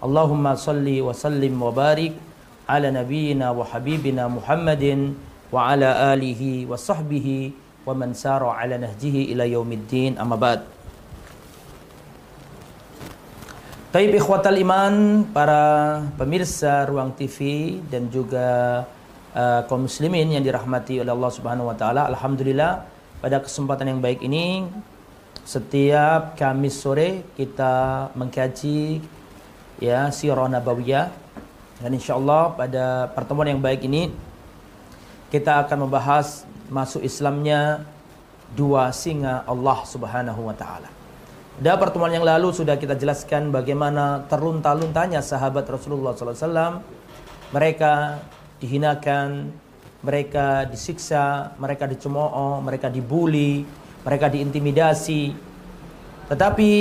Allahumma salli wa sallim wa barik ala nabiyyina wa habibina Muhammadin wa ala alihi wa sahbihi wa man sara ala nahjihi ila yaumiddin amma ba'd. Taib ikhwatal iman, para pemirsa Ruang TV dan juga uh, kaum muslimin yang dirahmati oleh Allah Subhanahu wa taala. Alhamdulillah pada kesempatan yang baik ini setiap Kamis sore kita mengkaji ya sirah nabawiyah dan insyaallah pada pertemuan yang baik ini kita akan membahas masuk Islamnya dua singa Allah Subhanahu wa taala. Pada pertemuan yang lalu sudah kita jelaskan bagaimana terlunta-luntanya sahabat Rasulullah SAW. Mereka dihinakan, mereka disiksa, mereka dicemooh, mereka dibully, mereka diintimidasi. Tetapi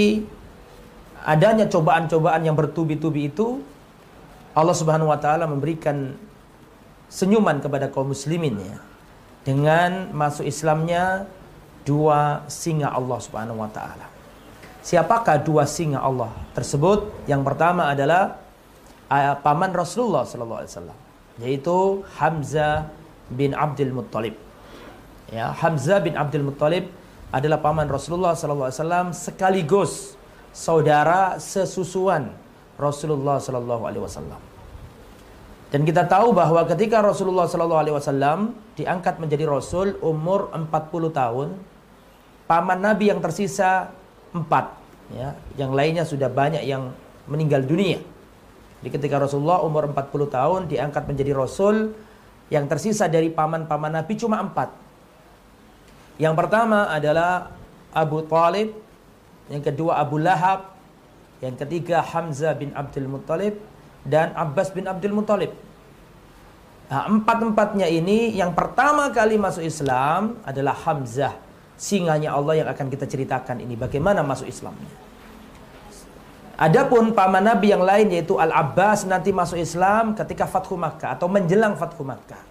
adanya cobaan-cobaan yang bertubi-tubi itu Allah Subhanahu wa taala memberikan senyuman kepada kaum muslimin ya dengan masuk Islamnya dua singa Allah Subhanahu wa taala. Siapakah dua singa Allah tersebut? Yang pertama adalah uh, paman Rasulullah sallallahu alaihi wasallam, yaitu Hamzah bin Abdul Muttalib. Ya, Hamzah bin Abdul Muttalib adalah paman Rasulullah sallallahu alaihi wasallam sekaligus saudara sesusuan Rasulullah sallallahu alaihi wasallam. Dan kita tahu bahwa ketika Rasulullah sallallahu alaihi wasallam diangkat menjadi rasul umur 40 tahun, paman Nabi yang tersisa empat ya. Yang lainnya sudah banyak yang meninggal dunia. Jadi ketika Rasulullah umur 40 tahun diangkat menjadi rasul yang tersisa dari paman-paman Nabi cuma empat. Yang pertama adalah Abu Talib yang kedua Abu Lahab yang ketiga Hamzah bin Abdul Muttalib dan Abbas bin Abdul Muttalib nah, empat-empatnya ini yang pertama kali masuk Islam adalah Hamzah singanya Allah yang akan kita ceritakan ini bagaimana masuk Islamnya. Adapun paman Nabi yang lain yaitu Al-Abbas nanti masuk Islam ketika Fathu Makkah atau menjelang Fathu Makkah.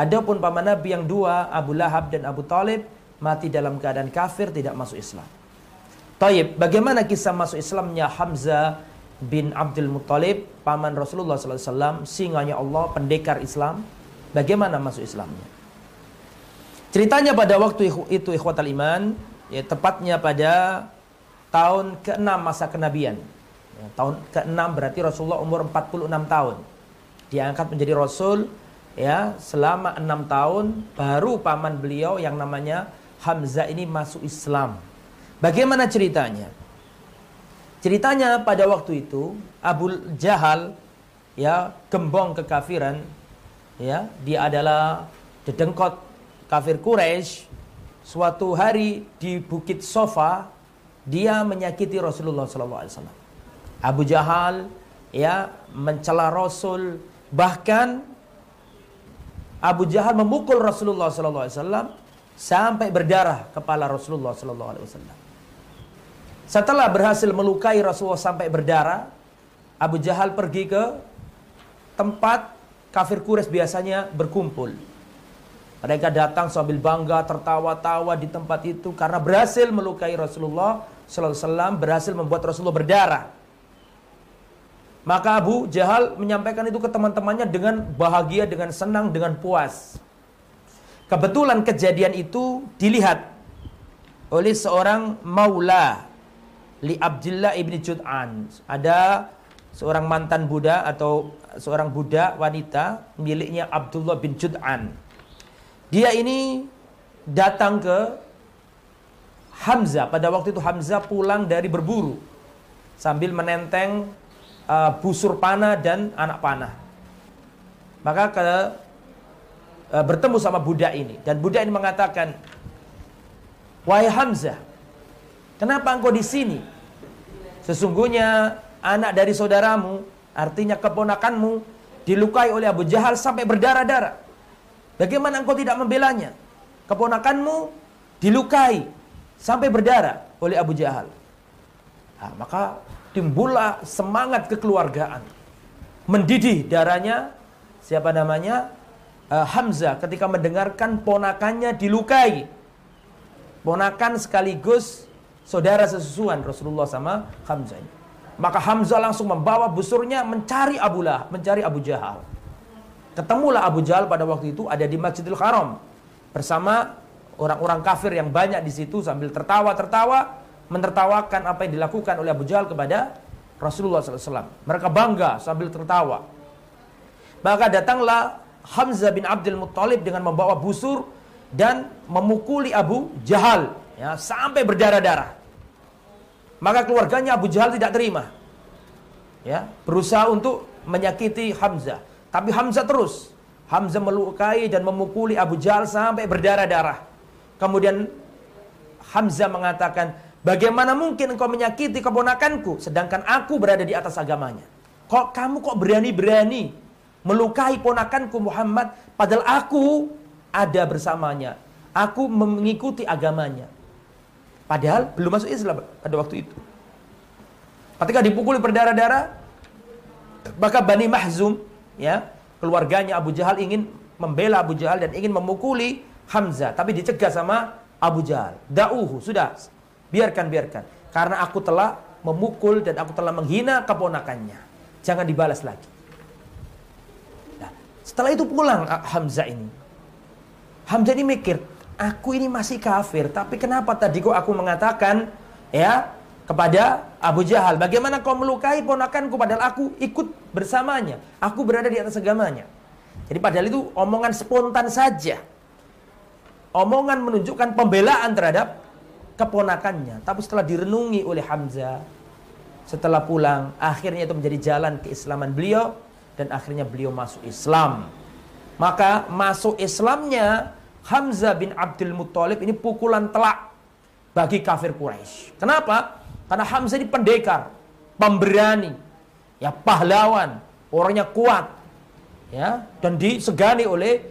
Adapun paman Nabi yang dua Abu Lahab dan Abu Talib mati dalam keadaan kafir tidak masuk Islam. Taib, bagaimana kisah masuk Islamnya Hamzah bin Abdul Muttalib, paman Rasulullah SAW, singanya Allah, pendekar Islam. Bagaimana masuk Islamnya? Ceritanya pada waktu itu ikhwatal iman, ya tepatnya pada tahun ke-6 masa kenabian. Ya, tahun ke-6 berarti Rasulullah umur 46 tahun. Diangkat menjadi rasul ya selama 6 tahun baru paman beliau yang namanya Hamzah ini masuk Islam. Bagaimana ceritanya? Ceritanya pada waktu itu Abu Jahal ya gembong kekafiran ya dia adalah dedengkot kafir Quraisy suatu hari di Bukit Sofa dia menyakiti Rasulullah SAW. Abu Jahal ya mencela Rasul bahkan Abu Jahal memukul Rasulullah SAW sampai berdarah kepala Rasulullah SAW. Setelah berhasil melukai Rasulullah sampai berdarah, Abu Jahal pergi ke tempat kafir Quraisy biasanya berkumpul. Mereka datang sambil bangga, tertawa-tawa di tempat itu karena berhasil melukai Rasulullah Sallallahu Alaihi Wasallam, berhasil membuat Rasulullah berdarah. Maka Abu Jahal menyampaikan itu ke teman-temannya dengan bahagia, dengan senang, dengan puas. Kebetulan kejadian itu dilihat oleh seorang maula li Abdullah ibni Jud'an. Ada seorang mantan budak atau seorang budak wanita miliknya Abdullah bin Jud'an. Dia ini datang ke Hamzah. Pada waktu itu Hamzah pulang dari berburu. Sambil menenteng uh, busur panah dan anak panah. Maka ke, uh, bertemu sama budak ini. Dan budak ini mengatakan, Wahai Hamzah, kenapa engkau di sini? Sesungguhnya anak dari saudaramu, artinya keponakanmu, dilukai oleh Abu Jahal sampai berdarah-darah. Bagaimana engkau tidak membelanya? Keponakanmu dilukai sampai berdarah oleh Abu Jahal. Nah, maka timbullah semangat kekeluargaan. Mendidih darahnya siapa namanya? Uh, Hamzah ketika mendengarkan ponakannya dilukai. Ponakan sekaligus saudara sesusuan Rasulullah sama Hamzah. Maka Hamzah langsung membawa busurnya mencari Abu Lah, mencari Abu Jahal. Ketemulah Abu Jahal pada waktu itu ada di Masjidil Haram bersama orang-orang kafir yang banyak di situ sambil tertawa-tertawa menertawakan apa yang dilakukan oleh Abu Jahal kepada Rasulullah SAW. Mereka bangga sambil tertawa. Maka datanglah Hamzah bin Abdul Muttalib dengan membawa busur dan memukuli Abu Jahal ya, sampai berdarah-darah. Maka keluarganya Abu Jahal tidak terima. Ya, berusaha untuk menyakiti Hamzah. Tapi Hamzah terus Hamzah melukai dan memukuli Abu Jahal sampai berdarah-darah. Kemudian Hamzah mengatakan, bagaimana mungkin engkau menyakiti keponakanku sedangkan aku berada di atas agamanya? Kok kamu kok berani-berani melukai ponakanku Muhammad padahal aku ada bersamanya. Aku mengikuti agamanya. Padahal belum masuk Islam pada waktu itu. Ketika dipukuli berdarah-darah, maka Bani Mahzum, ya, keluarganya Abu Jahal ingin membela Abu Jahal dan ingin memukuli Hamzah, tapi dicegah sama Abu Jahal. Da'uhu, sudah. Biarkan, biarkan. Karena aku telah memukul dan aku telah menghina keponakannya. Jangan dibalas lagi. Nah, setelah itu pulang ah, Hamzah ini. Hamzah ini mikir, aku ini masih kafir, tapi kenapa tadi kok aku mengatakan ya kepada Abu Jahal. Bagaimana kau melukai ponakanku padahal aku ikut bersamanya. Aku berada di atas agamanya. Jadi padahal itu omongan spontan saja. Omongan menunjukkan pembelaan terhadap keponakannya. Tapi setelah direnungi oleh Hamzah, setelah pulang, akhirnya itu menjadi jalan keislaman beliau dan akhirnya beliau masuk Islam. Maka masuk Islamnya Hamzah bin Abdul Muttalib ini pukulan telak bagi kafir Quraisy. Kenapa? Karena Hamzah ini pendekar, pemberani, ya pahlawan, orangnya kuat, ya dan disegani oleh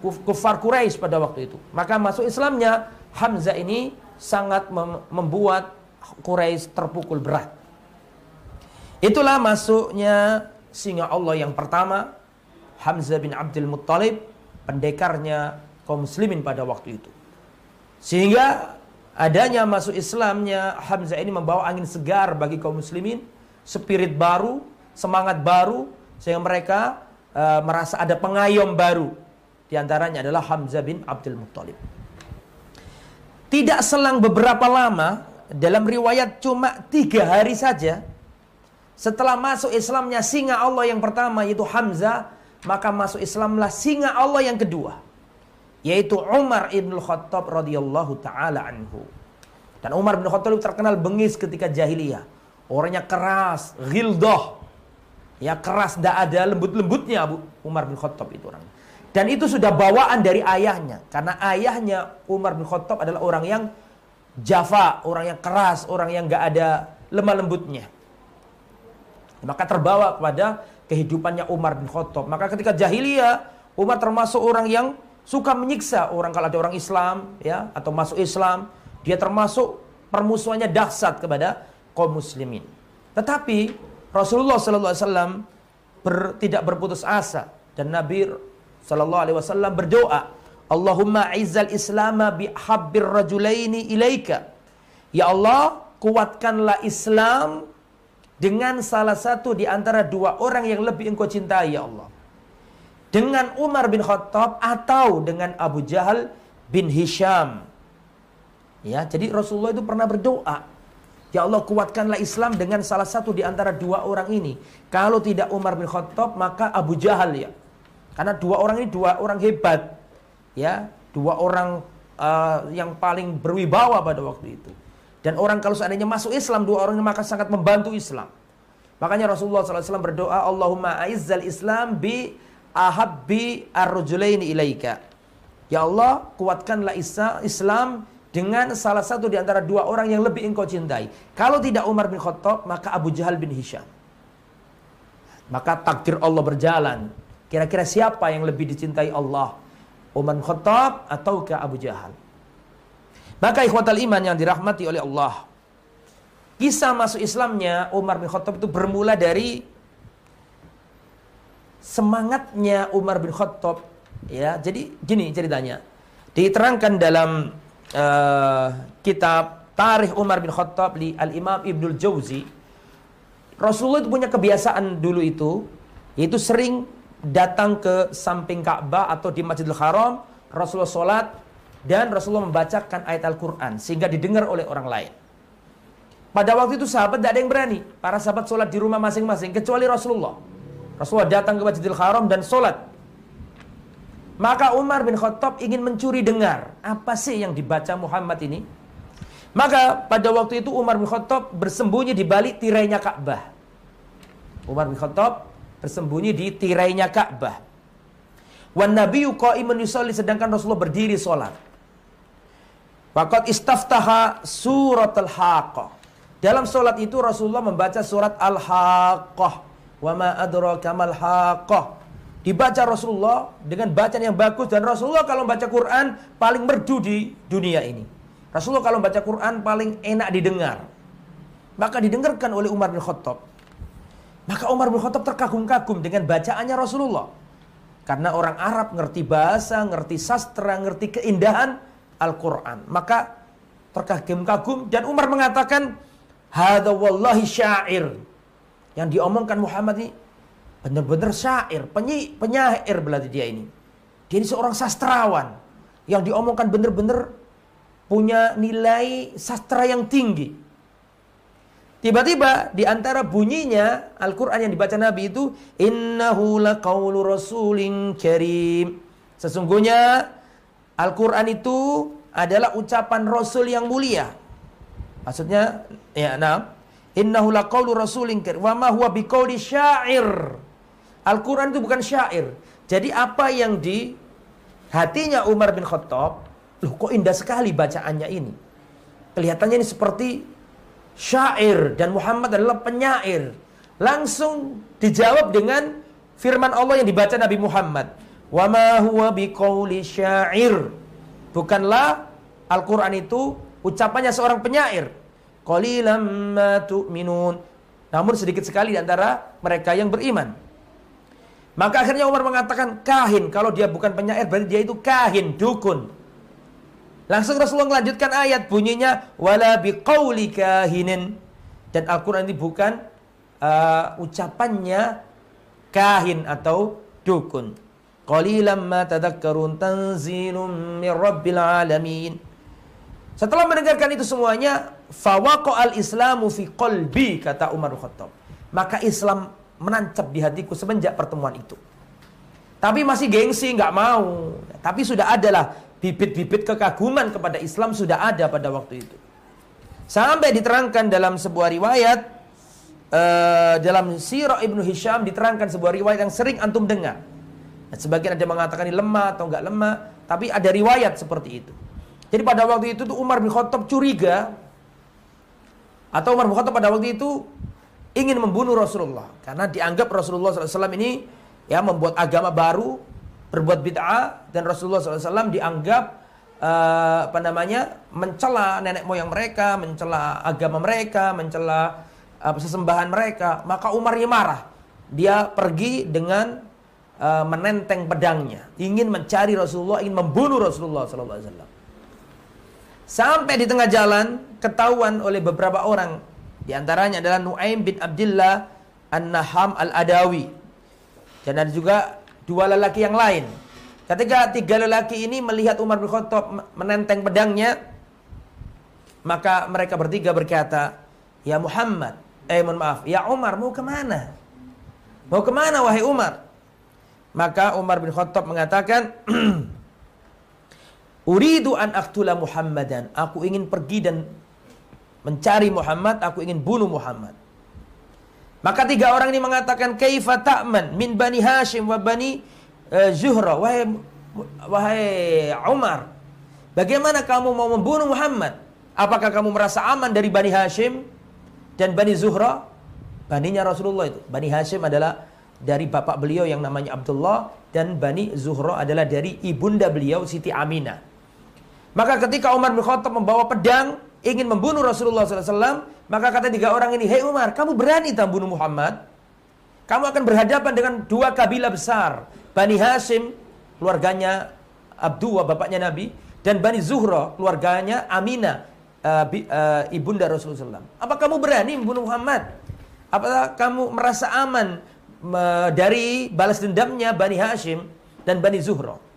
kufar Quraisy pada waktu itu. Maka masuk Islamnya Hamzah ini sangat mem membuat Quraisy terpukul berat. Itulah masuknya singa Allah yang pertama Hamzah bin Abdul Muttalib pendekarnya kaum muslimin pada waktu itu. Sehingga adanya masuk Islamnya Hamzah ini membawa angin segar bagi kaum muslimin, spirit baru, semangat baru sehingga mereka uh, merasa ada pengayom baru. Di antaranya adalah Hamzah bin Abdul Muttalib. Tidak selang beberapa lama, dalam riwayat cuma tiga hari saja, setelah masuk Islamnya singa Allah yang pertama yaitu Hamzah, maka masuk Islamlah singa Allah yang kedua yaitu Umar ibn Khattab radhiyallahu taala anhu. Dan Umar bin Khattab terkenal bengis ketika jahiliyah. Orangnya keras, ghildah. Ya keras, tidak ada lembut-lembutnya Abu Umar bin Khattab itu orang. Dan itu sudah bawaan dari ayahnya. Karena ayahnya Umar bin Khattab adalah orang yang jafa, orang yang keras, orang yang gak ada lemah lembutnya. Maka terbawa kepada kehidupannya Umar bin Khattab. Maka ketika jahiliyah, Umar termasuk orang yang suka menyiksa orang kalau ada orang Islam ya atau masuk Islam, dia termasuk permusuhannya dahsyat kepada kaum muslimin. Tetapi Rasulullah sallallahu alaihi wasallam tidak berputus asa dan Nabi sallallahu alaihi wasallam berdoa, Allahumma izzal islama bi habbir rajulaini ilaika. Ya Allah, kuatkanlah Islam dengan salah satu di antara dua orang yang lebih engkau cintai ya Allah dengan Umar bin Khattab atau dengan Abu Jahal bin Hisham. Ya, jadi Rasulullah itu pernah berdoa, Ya Allah kuatkanlah Islam dengan salah satu di antara dua orang ini. Kalau tidak Umar bin Khattab maka Abu Jahal ya. Karena dua orang ini dua orang hebat. Ya, dua orang uh, yang paling berwibawa pada waktu itu. Dan orang kalau seandainya masuk Islam dua orang ini maka sangat membantu Islam. Makanya Rasulullah SAW berdoa Allahumma aizzal Islam bi ahabbi ar-rajulaini ilaika. Ya Allah, kuatkanlah Islam dengan salah satu di antara dua orang yang lebih engkau cintai. Kalau tidak Umar bin Khattab, maka Abu Jahal bin Hisham. Maka takdir Allah berjalan. Kira-kira siapa yang lebih dicintai Allah? Umar bin Khattab ataukah Abu Jahal? Maka ikhwatal iman yang dirahmati oleh Allah. Kisah masuk Islamnya Umar bin Khattab itu bermula dari semangatnya Umar bin Khattab ya. Jadi gini ceritanya. Diterangkan dalam uh, kitab Tarikh Umar bin Khattab li Al-Imam Ibnul Jauzi Rasulullah itu punya kebiasaan dulu itu yaitu sering datang ke samping Ka'bah atau di Masjidil Haram Rasulullah sholat dan Rasulullah membacakan ayat Al-Quran sehingga didengar oleh orang lain. Pada waktu itu sahabat tidak ada yang berani. Para sahabat sholat di rumah masing-masing kecuali Rasulullah. Rasulullah datang ke Masjidil Haram dan sholat maka Umar bin Khattab ingin mencuri dengar apa sih yang dibaca Muhammad ini. Maka pada waktu itu Umar bin Khattab bersembunyi di balik tirainya Ka'bah. Umar bin Khattab bersembunyi di tirainya Ka'bah. Wan nabiyyu qa'imun yusalli sedangkan Rasulullah berdiri salat. Faqad istaftaha surat al-Haqqah. Dalam solat itu Rasulullah membaca surat Al-Haqqah. Wa ma adraka mal Haqqah dibaca Rasulullah dengan bacaan yang bagus dan Rasulullah kalau baca Quran paling merdu di dunia ini. Rasulullah kalau baca Quran paling enak didengar. Maka didengarkan oleh Umar bin Khattab. Maka Umar bin Khattab terkagum-kagum dengan bacaannya Rasulullah. Karena orang Arab ngerti bahasa, ngerti sastra, ngerti keindahan Al-Quran. Maka terkagum-kagum dan Umar mengatakan, Hada wallahi syair. Yang diomongkan Muhammad ini Benar-benar syair, penyi, penyair berarti dia ini. Dia ini seorang sastrawan yang diomongkan benar-benar punya nilai sastra yang tinggi. Tiba-tiba di antara bunyinya Al-Qur'an yang dibaca Nabi itu innahu laqaulu rasulin karim. Sesungguhnya Al-Qur'an itu adalah ucapan rasul yang mulia. Maksudnya ya nah innahu laqaulu rasulin wa ma huwa biqauli syair. Al-Quran itu bukan syair. Jadi apa yang di hatinya Umar bin Khattab, loh kok indah sekali bacaannya ini. Kelihatannya ini seperti syair dan Muhammad adalah penyair. Langsung dijawab dengan firman Allah yang dibaca Nabi Muhammad. Wa ma huwa biqauli syair. Bukanlah Al-Quran itu ucapannya seorang penyair. Ma tu'minun. Namun sedikit sekali di antara mereka yang beriman. Maka akhirnya Umar mengatakan kahin. Kalau dia bukan penyair berarti dia itu kahin, dukun. Langsung Rasulullah melanjutkan ayat bunyinya wala biqauli kahinin. Dan Al-Qur'an ini bukan uh, ucapannya kahin atau dukun. Qalilan ma tadhakkarun tanzilun min rabbil alamin. Setelah mendengarkan itu semuanya, fawaqa al-islamu fi qalbi kata Umar Khattab. Maka Islam menancap di hatiku semenjak pertemuan itu. Tapi masih gengsi, nggak mau. Tapi sudah adalah bibit-bibit kekaguman kepada Islam sudah ada pada waktu itu. Sampai diterangkan dalam sebuah riwayat uh, dalam Sirah Ibnu Hisham diterangkan sebuah riwayat yang sering antum dengar. Sebagian ada mengatakan ini lemah atau enggak lemah, tapi ada riwayat seperti itu. Jadi pada waktu itu tuh Umar bin Khattab curiga atau Umar bin Khattab pada waktu itu ingin membunuh Rasulullah karena dianggap Rasulullah SAW ini ya membuat agama baru berbuat bid'ah dan Rasulullah SAW dianggap uh, apa namanya mencela nenek moyang mereka, mencela agama mereka, mencela uh, sesembahan mereka. Maka Umarnya marah. Dia pergi dengan uh, menenteng pedangnya, ingin mencari Rasulullah, ingin membunuh Rasulullah SAW. Sampai di tengah jalan ketahuan oleh beberapa orang di antaranya adalah Nuaim bin Abdullah An-Naham Al-Adawi. Dan ada juga dua lelaki yang lain. Ketika tiga lelaki ini melihat Umar bin Khattab menenteng pedangnya, maka mereka bertiga berkata, Ya Muhammad, eh mohon maaf, Ya Umar mau ke mana? Mau ke mana wahai Umar? Maka Umar bin Khattab mengatakan, Uridu an aktula Muhammadan. Aku ingin pergi dan mencari Muhammad, aku ingin bunuh Muhammad. Maka tiga orang ini mengatakan, Kaifa ta'man min Bani Hashim wa Bani uh, Zuhra. Wahai, wahai Umar, Bagaimana kamu mau membunuh Muhammad? Apakah kamu merasa aman dari Bani Hashim dan Bani Zuhra? Baninya Rasulullah itu. Bani Hashim adalah dari bapak beliau yang namanya Abdullah dan Bani Zuhra adalah dari ibunda beliau Siti Aminah. Maka ketika Umar bin Khattab membawa pedang ingin membunuh Rasulullah SAW, maka kata tiga orang ini, Hei Umar, kamu berani tak bunuh Muhammad? Kamu akan berhadapan dengan dua kabilah besar. Bani Hashim, keluarganya Abdullah, bapaknya Nabi. Dan Bani Zuhra, keluarganya Aminah, uh, uh, ibunda Rasulullah SAW. Apa kamu berani membunuh Muhammad? Apakah kamu merasa aman uh, dari balas dendamnya Bani Hashim dan Bani Zuhra?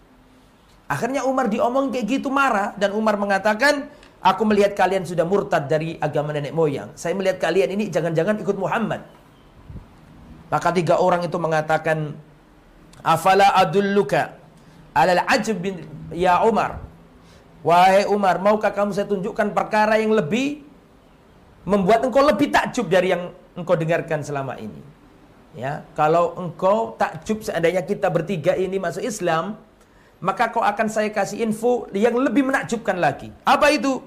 Akhirnya Umar diomong kayak gitu marah. Dan Umar mengatakan, Aku melihat kalian sudah murtad dari agama nenek moyang. Saya melihat kalian ini jangan-jangan ikut Muhammad. Maka tiga orang itu mengatakan, Afala adulluka alal ajab bin ya Umar. Wahai Umar, maukah kamu saya tunjukkan perkara yang lebih membuat engkau lebih takjub dari yang engkau dengarkan selama ini. Ya, kalau engkau takjub seandainya kita bertiga ini masuk Islam, maka kau akan saya kasih info yang lebih menakjubkan lagi. Apa itu?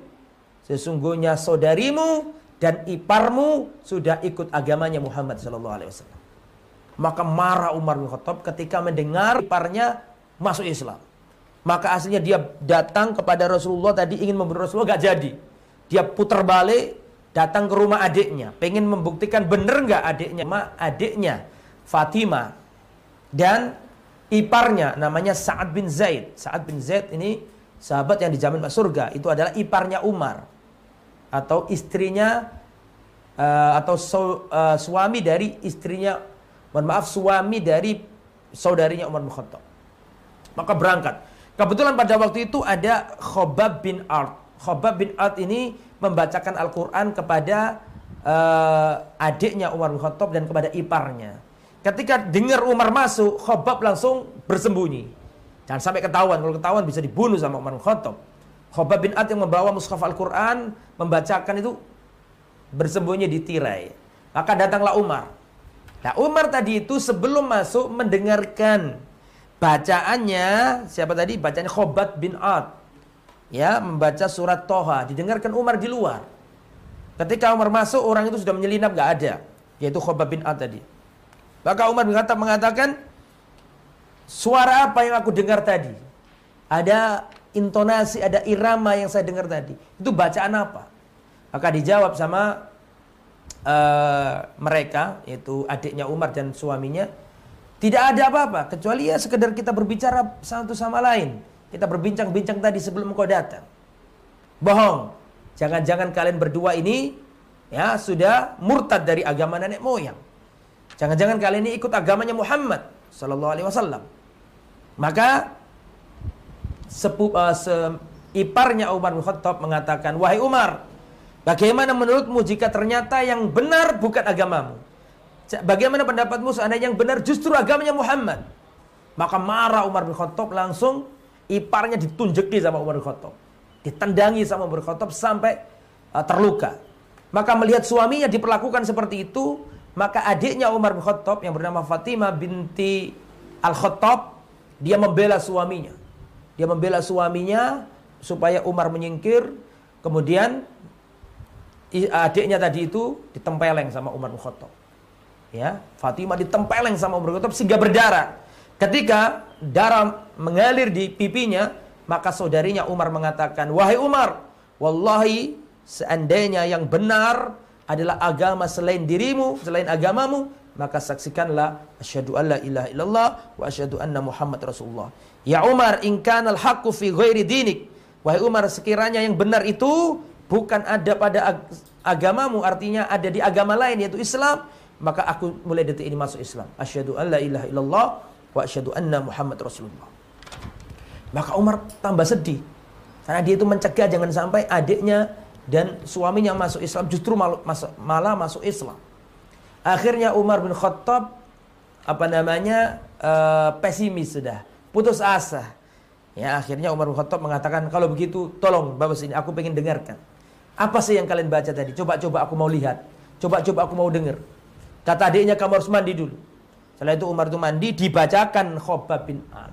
Sesungguhnya saudarimu dan iparmu sudah ikut agamanya Muhammad sallallahu alaihi wasallam. Maka marah Umar bin Khattab ketika mendengar iparnya masuk Islam. Maka aslinya dia datang kepada Rasulullah tadi ingin membunuh Rasulullah gak jadi. Dia putar balik datang ke rumah adiknya, pengen membuktikan bener nggak adiknya, ma adiknya Fatima dan iparnya namanya Sa'ad bin Zaid. Sa'ad bin Zaid ini sahabat yang dijamin masuk surga. Itu adalah iparnya Umar atau istrinya uh, atau su, uh, suami dari istrinya mohon maaf suami dari saudarinya Umar bin Khattab. Maka berangkat. Kebetulan pada waktu itu ada Khobab bin Art. Khobab bin Art ini membacakan Al-Quran kepada uh, adiknya Umar bin Khattab dan kepada iparnya. Ketika dengar Umar masuk, Khobab langsung bersembunyi. Jangan sampai ketahuan. Kalau ketahuan bisa dibunuh sama Umar Khattab. Khobab bin Art yang membawa mushaf Al-Quran, membacakan itu bersembunyi di tirai. Maka datanglah Umar. Nah Umar tadi itu sebelum masuk mendengarkan bacaannya siapa tadi? Bacanya Khobat bin Ad. Ya, membaca surat Toha. Didengarkan Umar di luar. Ketika Umar masuk, orang itu sudah menyelinap, gak ada. Yaitu Khobat bin Ad tadi. Maka Umar bin mengatakan, suara apa yang aku dengar tadi? Ada intonasi, ada irama yang saya dengar tadi. Itu bacaan apa? Maka dijawab sama uh, mereka yaitu adiknya Umar dan suaminya tidak ada apa-apa kecuali ya sekedar kita berbicara satu sama lain. Kita berbincang-bincang tadi sebelum kau datang. Bohong. Jangan-jangan kalian berdua ini ya sudah murtad dari agama nenek moyang. Jangan-jangan kalian ini ikut agamanya Muhammad sallallahu alaihi wasallam. Maka sepup uh, se iparnya Umar bin Khattab mengatakan, "Wahai Umar, Bagaimana menurutmu jika ternyata yang benar bukan agamamu? Bagaimana pendapatmu seandainya yang benar justru agamanya Muhammad? Maka marah Umar bin Khattab langsung iparnya ditunjuki sama Umar bin Khattab. Ditendangi sama Umar bin Khattab sampai uh, terluka. Maka melihat suaminya diperlakukan seperti itu, maka adiknya Umar bin Khattab yang bernama Fatimah binti Al-Khattab, dia membela suaminya. Dia membela suaminya supaya Umar menyingkir, kemudian adiknya tadi itu ditempeleng sama Umar bin Khattab. Ya, Fatimah ditempeleng sama Umar bin Khattab sehingga berdarah. Ketika darah mengalir di pipinya, maka saudarinya Umar mengatakan, "Wahai Umar, wallahi seandainya yang benar adalah agama selain dirimu, selain agamamu, maka saksikanlah asyhadu alla ilaha illallah wa asyhadu anna Muhammad Rasulullah." Ya Umar, in kana al-haqqu fi ghairi dinik. Wahai Umar, sekiranya yang benar itu bukan ada pada ag agamamu artinya ada di agama lain yaitu Islam maka aku mulai detik ini masuk Islam asyhadu alla ilaha illallah wa asyhadu anna Muhammad Rasulullah maka Umar tambah sedih karena dia itu mencegah jangan sampai adiknya dan suaminya masuk Islam justru malah masuk, malah masuk Islam akhirnya Umar bin Khattab apa namanya uh, pesimis sudah putus asa ya akhirnya Umar bin Khattab mengatakan kalau begitu tolong bapak sini aku pengen dengarkan apa sih yang kalian baca tadi? Coba-coba aku mau lihat. Coba-coba aku mau dengar. Kata adiknya kamu harus mandi dulu. Setelah itu Umar itu mandi dibacakan Khobab bin An.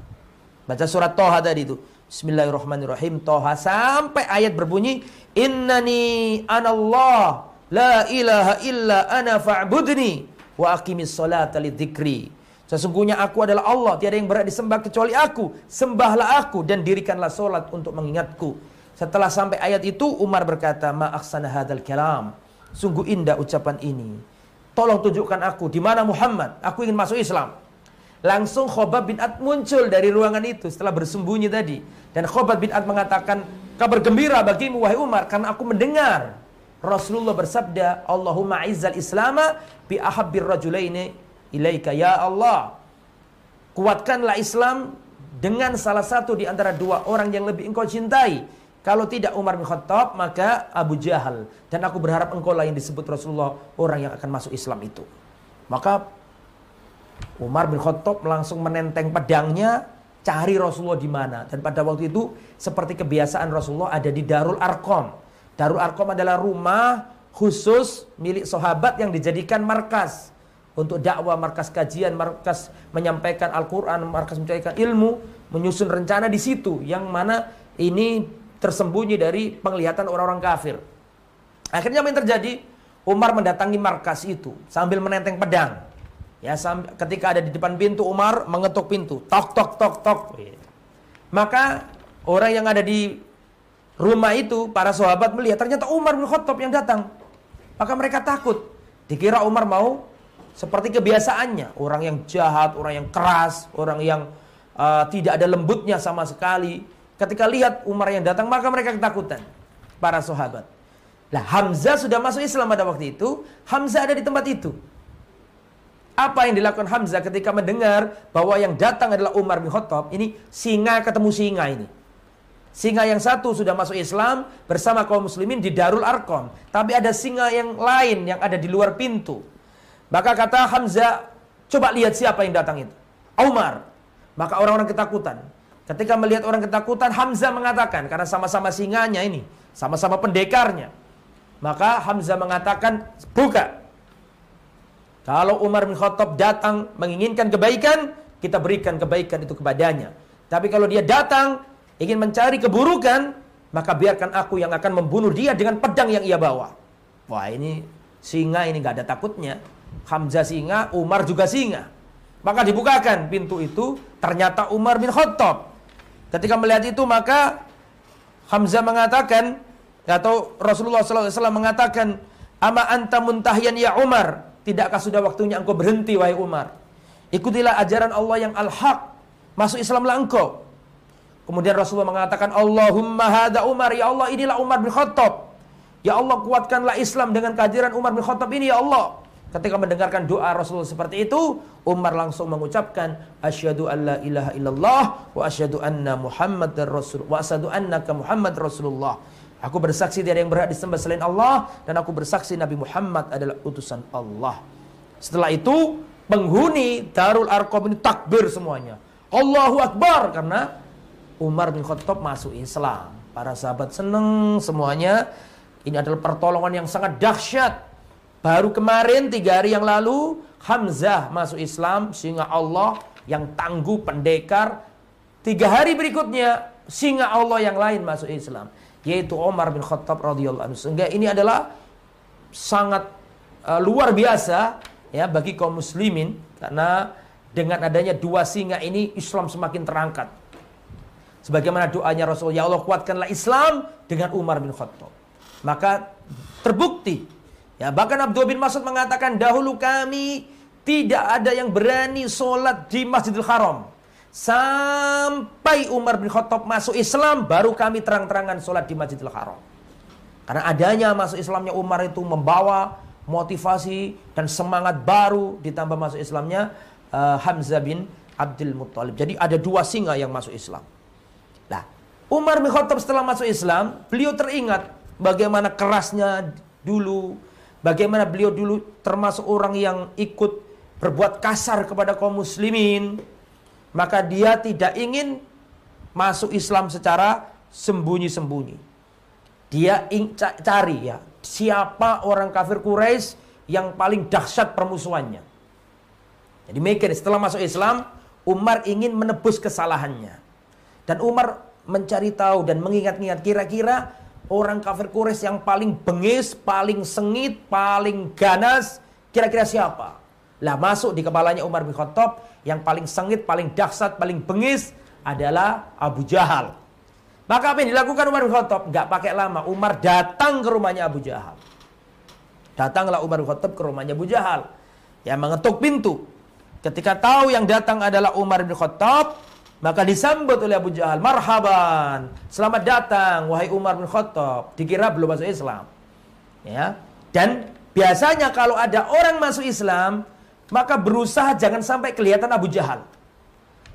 Baca surat Toha tadi itu. Bismillahirrahmanirrahim. Toha sampai ayat berbunyi Innani anallah la ilaha illa ana fa'budni wa aqimis salata lidzikri. Sesungguhnya aku adalah Allah, tiada yang berhak disembah kecuali aku. Sembahlah aku dan dirikanlah solat untuk mengingatku. Setelah sampai ayat itu Umar berkata, "Ma aksana hadzal kalam." Sungguh indah ucapan ini. Tolong tunjukkan aku di mana Muhammad. Aku ingin masuk Islam. Langsung Khobab bin Ad muncul dari ruangan itu setelah bersembunyi tadi. Dan Khobab bin Ad mengatakan, kabar gembira bagimu wahai Umar karena aku mendengar Rasulullah bersabda, Allahumma izzal islama bi ahabbir rajulaini ilaika ya Allah. Kuatkanlah Islam dengan salah satu di antara dua orang yang lebih engkau cintai. Kalau tidak Umar bin Khattab, maka Abu Jahal. Dan aku berharap engkau lah yang disebut Rasulullah orang yang akan masuk Islam itu. Maka Umar bin Khattab langsung menenteng pedangnya cari Rasulullah di mana. Dan pada waktu itu seperti kebiasaan Rasulullah ada di Darul Arkom. Darul Arkom adalah rumah khusus milik sahabat yang dijadikan markas untuk dakwah, markas kajian, markas menyampaikan Al-Qur'an, markas menyampaikan ilmu, menyusun rencana di situ yang mana ini tersembunyi dari penglihatan orang-orang kafir. Akhirnya apa yang terjadi? Umar mendatangi markas itu sambil menenteng pedang. Ya, ketika ada di depan pintu Umar mengetuk pintu, tok tok tok tok. Maka orang yang ada di rumah itu, para sahabat melihat ternyata Umar bin Khattab yang datang. Maka mereka takut. Dikira Umar mau seperti kebiasaannya, orang yang jahat, orang yang keras, orang yang uh, tidak ada lembutnya sama sekali. Ketika lihat Umar yang datang, maka mereka ketakutan. Para sahabat. Lah Hamzah sudah masuk Islam pada waktu itu, Hamzah ada di tempat itu. Apa yang dilakukan Hamzah ketika mendengar bahwa yang datang adalah Umar bin Khattab? Ini singa ketemu singa ini. Singa yang satu sudah masuk Islam bersama kaum muslimin di Darul Arkom. Tapi ada singa yang lain yang ada di luar pintu. Maka kata Hamzah, coba lihat siapa yang datang itu. Umar. Maka orang-orang ketakutan. Ketika melihat orang ketakutan, Hamzah mengatakan, karena sama-sama singanya ini, sama-sama pendekarnya. Maka Hamzah mengatakan, buka, kalau Umar bin Khattab datang menginginkan kebaikan, kita berikan kebaikan itu kepadanya. Tapi kalau dia datang ingin mencari keburukan, maka biarkan aku yang akan membunuh dia dengan pedang yang ia bawa. Wah ini singa ini nggak ada takutnya. Hamzah singa, Umar juga singa. Maka dibukakan pintu itu, ternyata Umar bin Khattab. Ketika melihat itu maka Hamzah mengatakan atau Rasulullah SAW mengatakan, "Ama anta muntahiyan ya Umar?" Tidakkah sudah waktunya engkau berhenti wahai Umar? Ikutilah ajaran Allah yang al-haq. Masuk Islamlah engkau. Kemudian Rasulullah mengatakan, Allahumma hada Umar. Ya Allah, inilah Umar bin Khattab. Ya Allah, kuatkanlah Islam dengan kehadiran Umar bin Khattab ini, ya Allah. Ketika mendengarkan doa Rasulullah seperti itu, Umar langsung mengucapkan, Asyhadu an la ilaha illallah, wa asyhadu anna Muhammad Rasul, wa asyhadu annaka Muhammad Rasulullah. Aku bersaksi tiada yang berhak disembah selain Allah dan aku bersaksi Nabi Muhammad adalah utusan Allah. Setelah itu penghuni Darul Arqam ini takbir semuanya. Allahu Akbar karena Umar bin Khattab masuk Islam. Para sahabat senang semuanya. Ini adalah pertolongan yang sangat dahsyat. Baru kemarin tiga hari yang lalu Hamzah masuk Islam sehingga Allah yang tangguh pendekar. Tiga hari berikutnya singa Allah yang lain masuk Islam yaitu Umar bin Khattab radhiyallahu anhu. Sehingga ini adalah sangat uh, luar biasa ya bagi kaum muslimin karena dengan adanya dua singa ini Islam semakin terangkat. Sebagaimana doanya Rasulullah, ya Allah kuatkanlah Islam dengan Umar bin Khattab. Maka terbukti ya bahkan Abdul bin Mas'ud mengatakan dahulu kami tidak ada yang berani sholat di Masjidil Haram Sampai Umar bin Khattab masuk Islam, baru kami terang-terangan sholat di Masjidil Haram. Karena adanya masuk Islamnya Umar itu membawa motivasi dan semangat baru ditambah masuk Islamnya uh, Hamzah bin Abdul Muttalib. Jadi ada dua singa yang masuk Islam. Nah, Umar bin Khattab setelah masuk Islam, beliau teringat bagaimana kerasnya dulu, bagaimana beliau dulu termasuk orang yang ikut berbuat kasar kepada kaum muslimin, maka dia tidak ingin masuk Islam secara sembunyi-sembunyi. Dia cari ya, siapa orang kafir Quraisy yang paling dahsyat permusuhannya. Jadi mikir setelah masuk Islam, Umar ingin menebus kesalahannya. Dan Umar mencari tahu dan mengingat-ingat kira-kira orang kafir Quraisy yang paling bengis, paling sengit, paling ganas, kira-kira siapa? Lah masuk di kepalanya Umar bin Khattab yang paling sengit, paling dahsyat, paling bengis adalah Abu Jahal. Maka apa yang dilakukan Umar bin Khattab? Gak pakai lama. Umar datang ke rumahnya Abu Jahal. Datanglah Umar bin Khattab ke rumahnya Abu Jahal. Yang mengetuk pintu. Ketika tahu yang datang adalah Umar bin Khattab, maka disambut oleh Abu Jahal, "Marhaban, selamat datang wahai Umar bin Khattab." Dikira belum masuk Islam. Ya. Dan biasanya kalau ada orang masuk Islam, maka berusaha jangan sampai kelihatan Abu Jahal.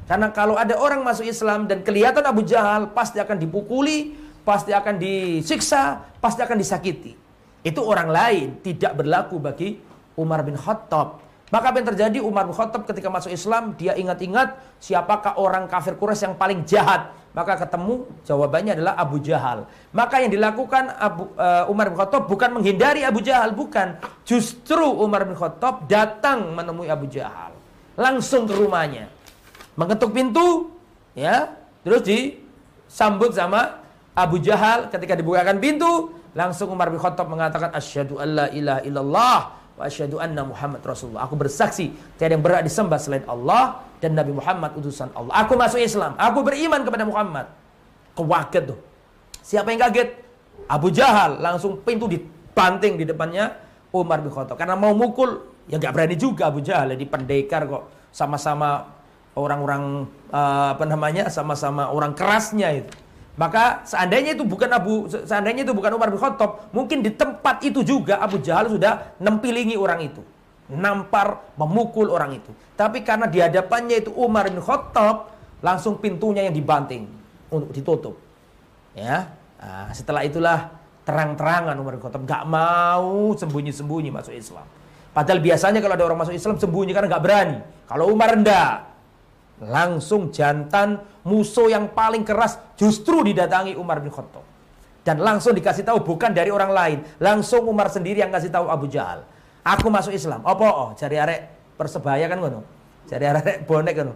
Karena kalau ada orang masuk Islam dan kelihatan Abu Jahal, pasti akan dipukuli, pasti akan disiksa, pasti akan disakiti. Itu orang lain, tidak berlaku bagi Umar bin Khattab. Maka apa yang terjadi Umar bin Khattab ketika masuk Islam dia ingat-ingat siapakah orang kafir Quraisy yang paling jahat. Maka ketemu jawabannya adalah Abu Jahal. Maka yang dilakukan Abu, uh, Umar bin Khattab bukan menghindari Abu Jahal, bukan. Justru Umar bin Khattab datang menemui Abu Jahal. Langsung ke rumahnya. Mengetuk pintu, ya, terus disambut sama Abu Jahal ketika dibukakan pintu, langsung Umar bin Khattab mengatakan asyhadu alla ilaha illallah wa asyhadu anna Muhammad Rasulullah. Aku bersaksi tiada yang berhak disembah selain Allah dan Nabi Muhammad utusan Allah. Aku masuk Islam. Aku beriman kepada Muhammad. Kewaget tuh. Siapa yang kaget? Abu Jahal langsung pintu dibanting di depannya Umar bin Khattab. Karena mau mukul, ya nggak berani juga Abu Jahal. Di pendekar kok sama-sama orang-orang uh, apa namanya sama-sama orang kerasnya itu. Maka seandainya itu bukan Abu seandainya itu bukan Umar bin Khattab, mungkin di tempat itu juga Abu Jahal sudah nempilingi orang itu. Nampar, memukul orang itu. Tapi karena di hadapannya itu Umar bin Khattab, langsung pintunya yang dibanting untuk ditutup. Ya. Nah, setelah itulah terang-terangan Umar bin Khattab nggak mau sembunyi-sembunyi masuk Islam. Padahal biasanya kalau ada orang masuk Islam sembunyi karena nggak berani. Kalau Umar rendah, langsung jantan musuh yang paling keras justru didatangi Umar bin Khattab. Dan langsung dikasih tahu bukan dari orang lain, langsung Umar sendiri yang kasih tahu Abu Jahal. Aku masuk Islam. Apa oh cari arek persebaya kan ngono. Cari arek bonek kan.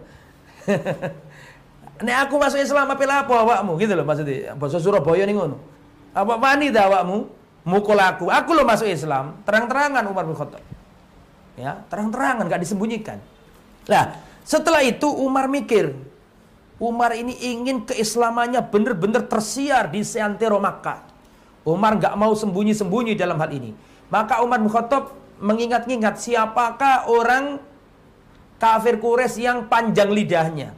Nek aku masuk Islam apa apa awakmu gitu loh maksudnya. Bahasa Surabaya nih ngono. Apa wani dah awakmu mukul aku. Aku lo masuk Islam, terang-terangan Umar bin Khattab. Ya, terang-terangan gak disembunyikan. Lah, setelah itu Umar mikir, Umar ini ingin keislamannya benar-benar tersiar di seantero Makkah. Umar nggak mau sembunyi-sembunyi dalam hal ini. Maka Umar Khattab mengingat-ingat siapakah orang kafir Quraisy yang panjang lidahnya.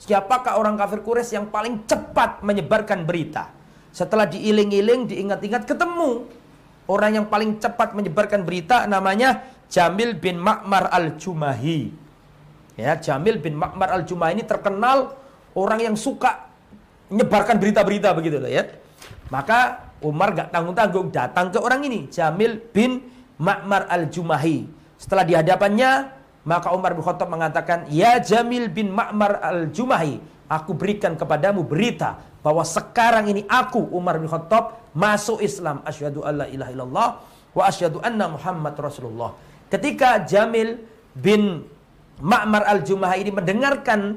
Siapakah orang kafir Quraisy yang paling cepat menyebarkan berita. Setelah diiling-iling, diingat-ingat, ketemu orang yang paling cepat menyebarkan berita namanya Jamil bin Ma'mar al-Jumahi. Ya, Jamil bin Ma'mar al-Jumah ini terkenal orang yang suka menyebarkan berita-berita begitu loh ya. Maka Umar gak tanggung-tanggung datang ke orang ini, Jamil bin Ma'mar al-Jumahi. Setelah di hadapannya, maka Umar bin Khattab mengatakan, "Ya Jamil bin Ma'mar al-Jumahi, aku berikan kepadamu berita bahwa sekarang ini aku Umar bin Khattab masuk Islam. Asyhadu alla ilaha illallah wa asyhadu anna Muhammad Rasulullah." Ketika Jamil bin Ma'mar al-Jumah ini mendengarkan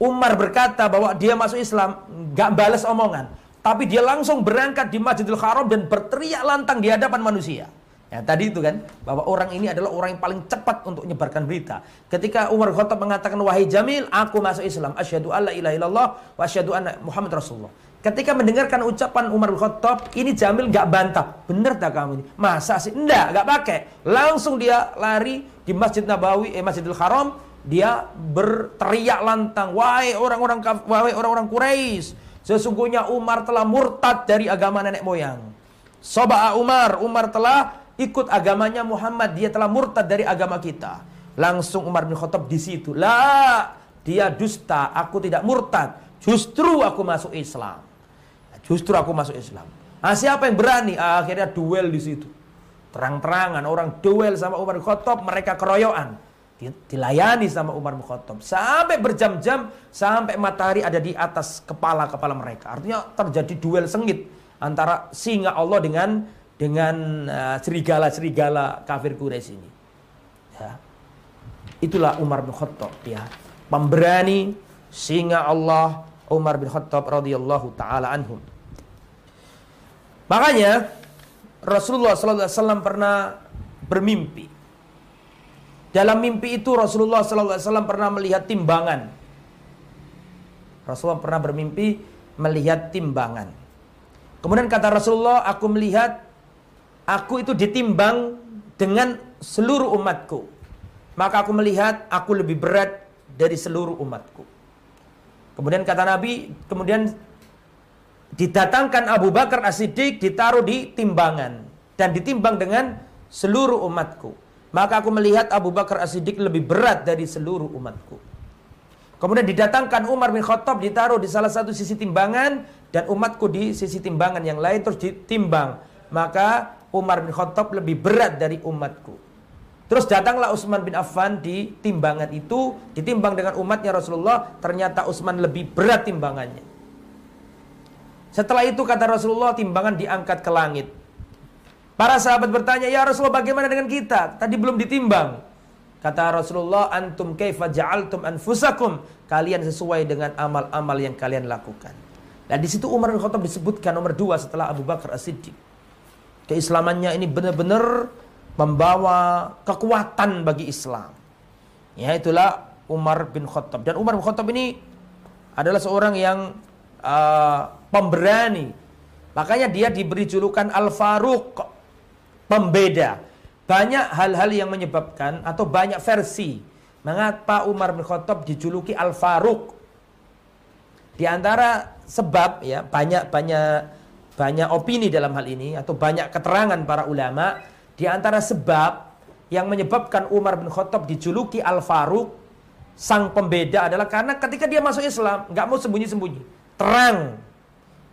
Umar berkata bahwa dia masuk Islam, gak balas omongan. Tapi dia langsung berangkat di Masjidil Haram dan berteriak lantang di hadapan manusia. Ya, tadi itu kan, bahwa orang ini adalah orang yang paling cepat untuk menyebarkan berita. Ketika Umar Khattab mengatakan, wahai Jamil, aku masuk Islam. Asyhadu alla ilaha illallah wa asyhadu anna Muhammad Rasulullah. Ketika mendengarkan ucapan Umar Khattab, ini Jamil gak bantah. Bener tak kamu ini? Masa sih? Enggak, gak pakai. Langsung dia lari di Masjid Nabawi, eh Masjidil Haram, dia berteriak lantang, "Wahai orang-orang wahai orang-orang Quraisy, sesungguhnya Umar telah murtad dari agama nenek moyang." Soba'a Umar, Umar telah ikut agamanya Muhammad, dia telah murtad dari agama kita. Langsung Umar bin Khattab di situ. Lah, dia dusta, aku tidak murtad. Justru aku masuk Islam. Justru aku masuk Islam. Nah, siapa yang berani? Akhirnya duel di situ. Terang-terangan orang duel sama Umar bin Khattab, mereka keroyokan. Dilayani sama Umar bin Khattab sampai berjam-jam sampai matahari ada di atas kepala-kepala mereka. Artinya terjadi duel sengit antara singa Allah dengan dengan uh, serigala-serigala kafir Quraisy ini. Ya. Itulah Umar bin Khattab ya. Pemberani singa Allah Umar bin Khattab radhiyallahu taala anhum. Makanya Rasulullah wasallam pernah bermimpi. Dalam mimpi itu Rasulullah wasallam pernah melihat timbangan. Rasulullah pernah bermimpi melihat timbangan. Kemudian kata Rasulullah, aku melihat aku itu ditimbang dengan seluruh umatku. Maka aku melihat aku lebih berat dari seluruh umatku. Kemudian kata Nabi, kemudian didatangkan Abu Bakar As-Siddiq ditaruh di timbangan dan ditimbang dengan seluruh umatku. Maka aku melihat Abu Bakar As-Siddiq lebih berat dari seluruh umatku. Kemudian didatangkan Umar bin Khattab ditaruh di salah satu sisi timbangan dan umatku di sisi timbangan yang lain terus ditimbang. Maka Umar bin Khattab lebih berat dari umatku. Terus datanglah Utsman bin Affan di timbangan itu, ditimbang dengan umatnya Rasulullah, ternyata Utsman lebih berat timbangannya. Setelah itu kata Rasulullah, timbangan diangkat ke langit. Para sahabat bertanya, "Ya Rasulullah, bagaimana dengan kita? Tadi belum ditimbang." Kata Rasulullah, "Antum kaifa ja'altum anfusakum?" Kalian sesuai dengan amal-amal yang kalian lakukan. Dan di situ Umar bin Khattab disebutkan nomor dua setelah Abu Bakar As-Siddiq. Keislamannya ini benar-benar membawa kekuatan bagi Islam. Ya itulah Umar bin Khattab dan Umar bin Khattab ini adalah seorang yang uh, pemberani. Makanya dia diberi julukan Al Faruq, pembeda. Banyak hal-hal yang menyebabkan atau banyak versi mengapa Umar bin Khattab dijuluki Al Faruq. Di antara sebab ya banyak banyak banyak opini dalam hal ini atau banyak keterangan para ulama di antara sebab yang menyebabkan Umar bin Khattab dijuluki Al Faruq sang pembeda adalah karena ketika dia masuk Islam nggak mau sembunyi-sembunyi, terang,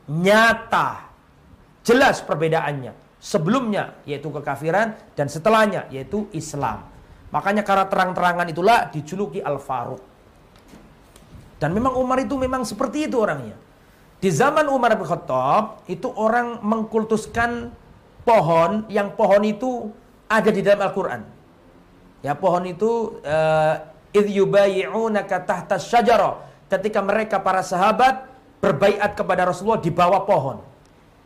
nyata, jelas perbedaannya. Sebelumnya yaitu kekafiran dan setelahnya yaitu Islam. Makanya karena terang-terangan itulah dijuluki Al Faruq. Dan memang Umar itu memang seperti itu orangnya. Di zaman Umar bin Khattab itu orang mengkultuskan pohon yang pohon itu ada di dalam Al-Qur'an. Ya, pohon itu uh, tahta syajara. Ketika mereka para sahabat berbaiat kepada Rasulullah di bawah pohon.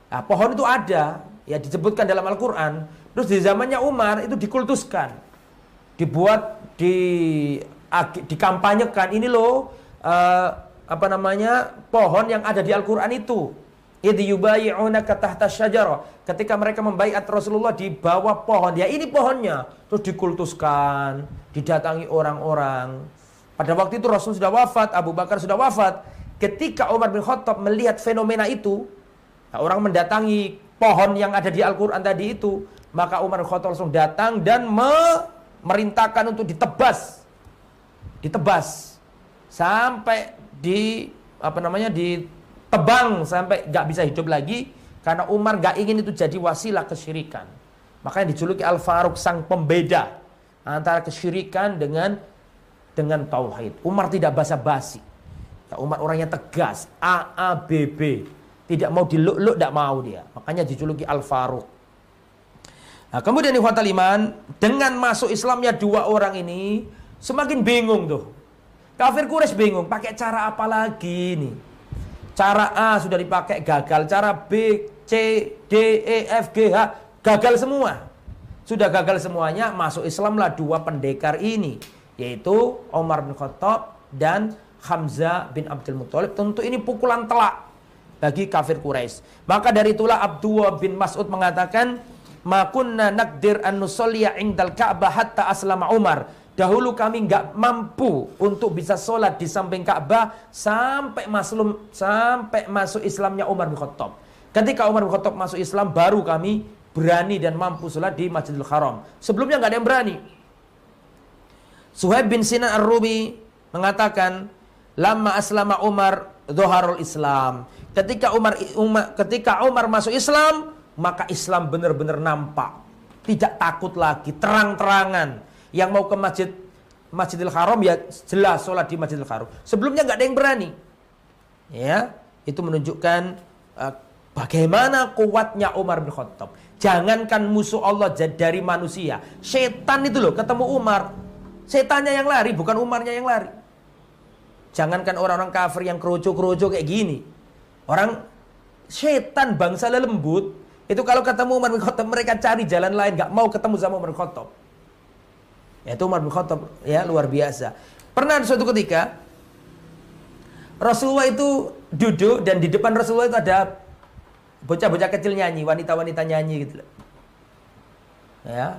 Nah, pohon itu ada, ya disebutkan dalam Al-Qur'an. Terus di zamannya Umar itu dikultuskan. Dibuat di dikampanyekan ini loh uh, apa namanya? pohon yang ada di Al-Qur'an itu. Ketika mereka membaiat Rasulullah di bawah pohon. Ya ini pohonnya. Terus dikultuskan. Didatangi orang-orang. Pada waktu itu Rasul sudah wafat. Abu Bakar sudah wafat. Ketika Umar bin Khattab melihat fenomena itu. Nah, orang mendatangi pohon yang ada di Al-Quran tadi itu. Maka Umar bin Khattab langsung datang dan memerintahkan untuk ditebas. Ditebas. Sampai di apa namanya di tebang sampai gak bisa hidup lagi karena Umar gak ingin itu jadi wasilah kesyirikan. Makanya dijuluki Al Faruq sang pembeda antara kesyirikan dengan dengan tauhid. Umar tidak basa-basi. Umar orangnya tegas, A A B B. Tidak mau diluk-luk, tidak mau dia. Makanya dijuluki Al Faruq. Nah, kemudian di iman, dengan masuk Islamnya dua orang ini semakin bingung tuh. Kafir Quraisy bingung, pakai cara apa lagi nih? Cara A sudah dipakai gagal, cara B, C, D, E, F, G, H gagal semua. Sudah gagal semuanya, masuk Islamlah dua pendekar ini, yaitu Umar bin Khattab dan Hamzah bin Abdul Muthalib. Tentu ini pukulan telak bagi kafir Quraisy. Maka dari itulah Abdullah bin Mas'ud mengatakan, "Makunna nakdir an nusalliya indal Ka'bah hatta aslama Umar." Dahulu kami nggak mampu untuk bisa sholat di samping Ka'bah sampai masuk sampai masuk Islamnya Umar bin Khattab. Ketika Umar bin Khattab masuk Islam, baru kami berani dan mampu sholat di Masjidil Haram. Sebelumnya nggak ada yang berani. Suhaib bin Sinan Ar-Rubi mengatakan, lama aslama Umar doharul Islam. Ketika Umar, Umar ketika Umar masuk Islam, maka Islam benar-benar nampak. Tidak takut lagi, terang-terangan yang mau ke masjid Masjidil Haram ya jelas sholat di Masjidil Haram. Sebelumnya nggak ada yang berani. Ya, itu menunjukkan uh, bagaimana kuatnya Umar bin Khattab. Jangankan musuh Allah dari manusia, setan itu loh ketemu Umar, setannya yang lari bukan Umarnya yang lari. Jangankan orang-orang kafir yang kerucu-kerucu kayak gini. Orang setan bangsa lembut itu kalau ketemu Umar bin Khattab mereka cari jalan lain nggak mau ketemu sama Umar bin Khattab. Ya, itu Umar bin Khattab ya luar biasa. Pernah suatu ketika Rasulullah itu duduk dan di depan Rasulullah itu ada bocah-bocah kecil nyanyi, wanita-wanita nyanyi gitu Ya.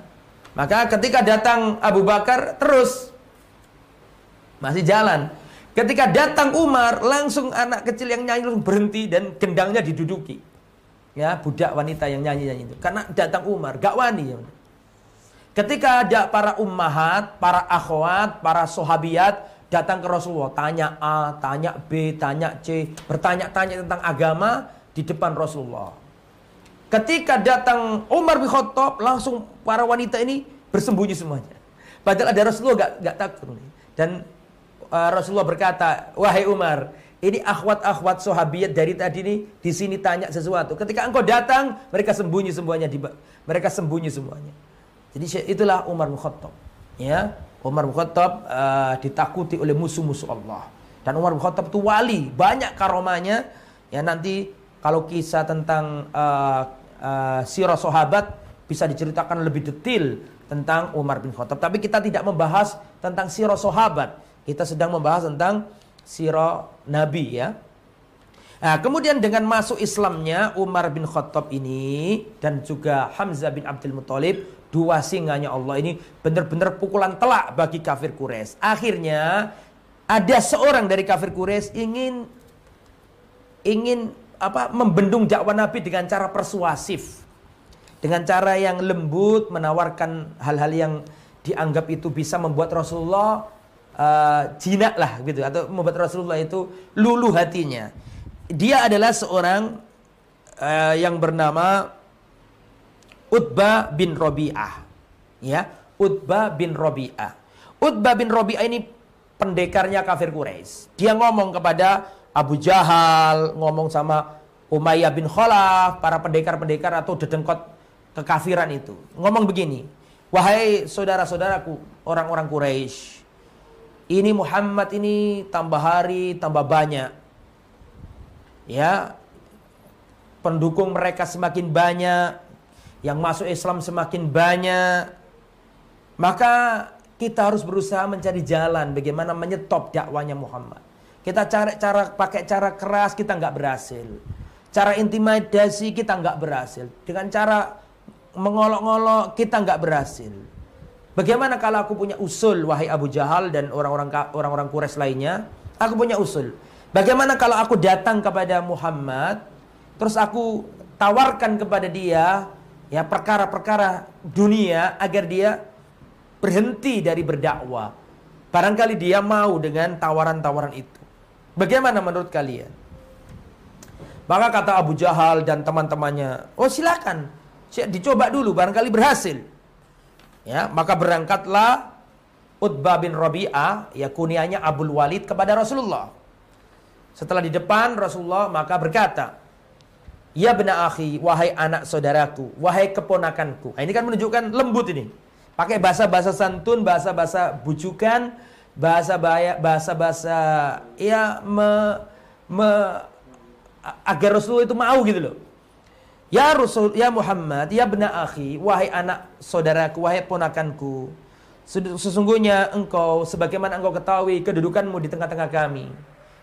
Maka ketika datang Abu Bakar terus masih jalan. Ketika datang Umar, langsung anak kecil yang nyanyi langsung berhenti dan gendangnya diduduki. Ya, budak wanita yang nyanyi-nyanyi itu. Karena datang Umar, gak wani. Ketika ada para ummahat, para akhwat, para sahabiat datang ke Rasulullah, tanya A, tanya B, tanya C, bertanya-tanya tentang agama di depan Rasulullah. Ketika datang Umar bin Khattab, langsung para wanita ini bersembunyi semuanya. Padahal ada Rasulullah gak, gak takut. Dan uh, Rasulullah berkata, wahai Umar, ini akhwat-akhwat sahabiat dari tadi ini di sini tanya sesuatu. Ketika engkau datang, mereka sembunyi semuanya di mereka sembunyi semuanya. Jadi itulah Umar bin Khattab. Ya, Umar bin Khattab uh, ditakuti oleh musuh-musuh Allah. Dan Umar bin Khattab itu wali, banyak karomanya. Ya nanti kalau kisah tentang uh, uh, sirah sahabat bisa diceritakan lebih detail tentang Umar bin Khattab. Tapi kita tidak membahas tentang sirah sahabat. Kita sedang membahas tentang sirah Nabi ya. Nah, kemudian dengan masuk Islamnya Umar bin Khattab ini dan juga Hamzah bin Abdul Muthalib dua singanya Allah ini benar-benar pukulan telak bagi kafir Quraisy. Akhirnya ada seorang dari kafir Quraisy ingin ingin apa membendung dakwah Nabi dengan cara persuasif. Dengan cara yang lembut menawarkan hal-hal yang dianggap itu bisa membuat Rasulullah uh, jinak lah gitu atau membuat Rasulullah itu luluh hatinya. Dia adalah seorang uh, yang bernama Utbah bin Robi'ah. Ya, Utbah bin Robi'ah. Utbah bin Robi'ah ini pendekarnya kafir Quraisy. Dia ngomong kepada Abu Jahal, ngomong sama Umayyah bin Khalaf, para pendekar-pendekar atau dedengkot kekafiran itu. Ngomong begini, "Wahai saudara-saudaraku, orang-orang Quraisy, ini Muhammad ini tambah hari tambah banyak. Ya. Pendukung mereka semakin banyak, yang masuk Islam semakin banyak. Maka kita harus berusaha mencari jalan bagaimana menyetop dakwanya Muhammad. Kita cari cara pakai cara keras kita nggak berhasil. Cara intimidasi kita nggak berhasil. Dengan cara mengolok-ngolok kita nggak berhasil. Bagaimana kalau aku punya usul wahai Abu Jahal dan orang-orang orang-orang Quraisy lainnya? Aku punya usul. Bagaimana kalau aku datang kepada Muhammad terus aku tawarkan kepada dia ya perkara-perkara dunia agar dia berhenti dari berdakwah. Barangkali dia mau dengan tawaran-tawaran itu. Bagaimana menurut kalian? Maka kata Abu Jahal dan teman-temannya, "Oh, silakan. Dicoba dulu barangkali berhasil." Ya, maka berangkatlah Utbah bin Rabi'ah, ya kunianya Abdul Walid kepada Rasulullah. Setelah di depan Rasulullah maka berkata, Ya bena akhi, wahai anak saudaraku, wahai keponakanku. Nah, ini kan menunjukkan lembut ini. Pakai bahasa-bahasa santun, bahasa-bahasa bujukan, bahasa bahasa-bahasa ya me, me, agar Rasulullah itu mau gitu loh. Ya Rasul, ya Muhammad, ya bena akhi, wahai anak saudaraku, wahai ponakanku. Sesungguhnya engkau, sebagaimana engkau ketahui kedudukanmu di tengah-tengah kami.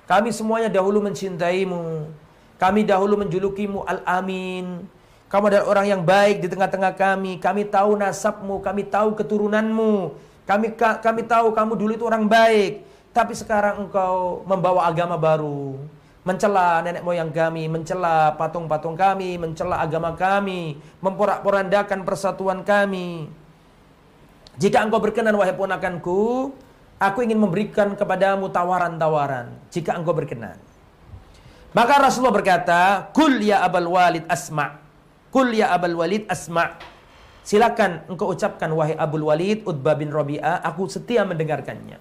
Kami semuanya dahulu mencintaimu. Kami dahulu menjulukimu Al-Amin. Kamu adalah orang yang baik di tengah-tengah kami. Kami tahu nasabmu, kami tahu keturunanmu. Kami kami tahu kamu dulu itu orang baik. Tapi sekarang engkau membawa agama baru mencela nenek moyang kami, mencela patung-patung kami, mencela agama kami, memporak-porandakan persatuan kami. Jika engkau berkenan wahai ponakanku, aku ingin memberikan kepadamu tawaran-tawaran jika engkau berkenan. Maka Rasulullah berkata, "Kul ya Abul Walid asma'." Kul ya Abul Walid asma'. Silakan engkau ucapkan wahai Abul Walid Utbah bin Rabi'ah, aku setia mendengarkannya.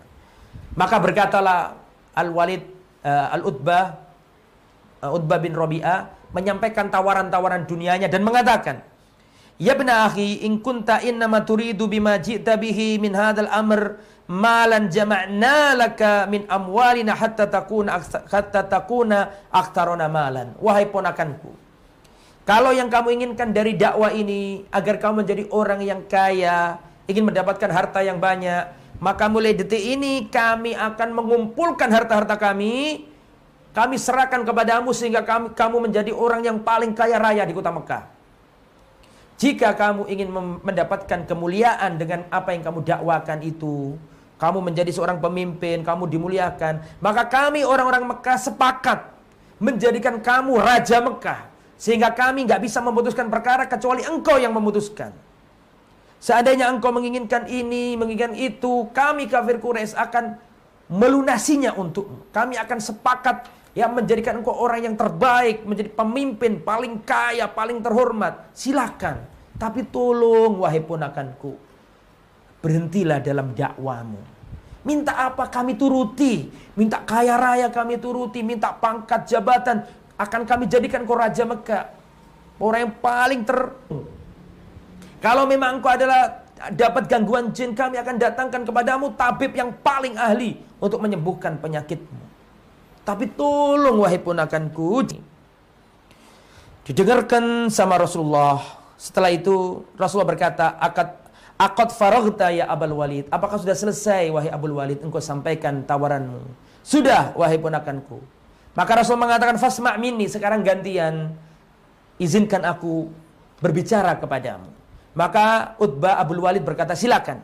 Maka berkatalah Al-Walid uh, Al-Utbah uh, Utbah bin Rabi'ah menyampaikan tawaran-tawaran dunianya dan mengatakan, "Ya bena akhi, in kunta innama turidu bima ji'ta bihi min hadzal amr malan jama'na laka min amwalina hatta takuna hatta takuna aktarona malan. Wahai ponakanku, kalau yang kamu inginkan dari dakwah ini agar kamu menjadi orang yang kaya, ingin mendapatkan harta yang banyak, maka mulai detik ini kami akan mengumpulkan harta-harta kami, kami serahkan kepadamu sehingga kami, kamu menjadi orang yang paling kaya raya di kota Mekah. Jika kamu ingin mendapatkan kemuliaan dengan apa yang kamu dakwakan itu, kamu menjadi seorang pemimpin, kamu dimuliakan, maka kami orang-orang Mekah sepakat menjadikan kamu raja Mekah, sehingga kami nggak bisa memutuskan perkara kecuali engkau yang memutuskan. Seandainya engkau menginginkan ini, menginginkan itu, kami kafir Quraisy akan melunasinya untukmu. Kami akan sepakat yang menjadikan engkau orang yang terbaik, menjadi pemimpin paling kaya, paling terhormat. Silakan. Tapi tolong wahai ponakanku, berhentilah dalam dakwamu. Minta apa kami turuti. Minta kaya raya kami turuti. Minta pangkat jabatan. Akan kami jadikan kau Raja Mekah. Orang yang paling ter... Kalau memang engkau adalah dapat gangguan jin, kami akan datangkan kepadamu tabib yang paling ahli untuk menyembuhkan penyakitmu. Tapi tolong wahai ponakanku. Didengarkan sama Rasulullah. Setelah itu Rasulullah berkata, akad Akad faraghta ya Abul Walid. Apakah sudah selesai wahai Abul Walid engkau sampaikan tawaranmu? Sudah wahai ponakanku. Maka Rasul mengatakan fasma' minni sekarang gantian izinkan aku berbicara kepadamu. Maka Utbah Abul Walid berkata silakan.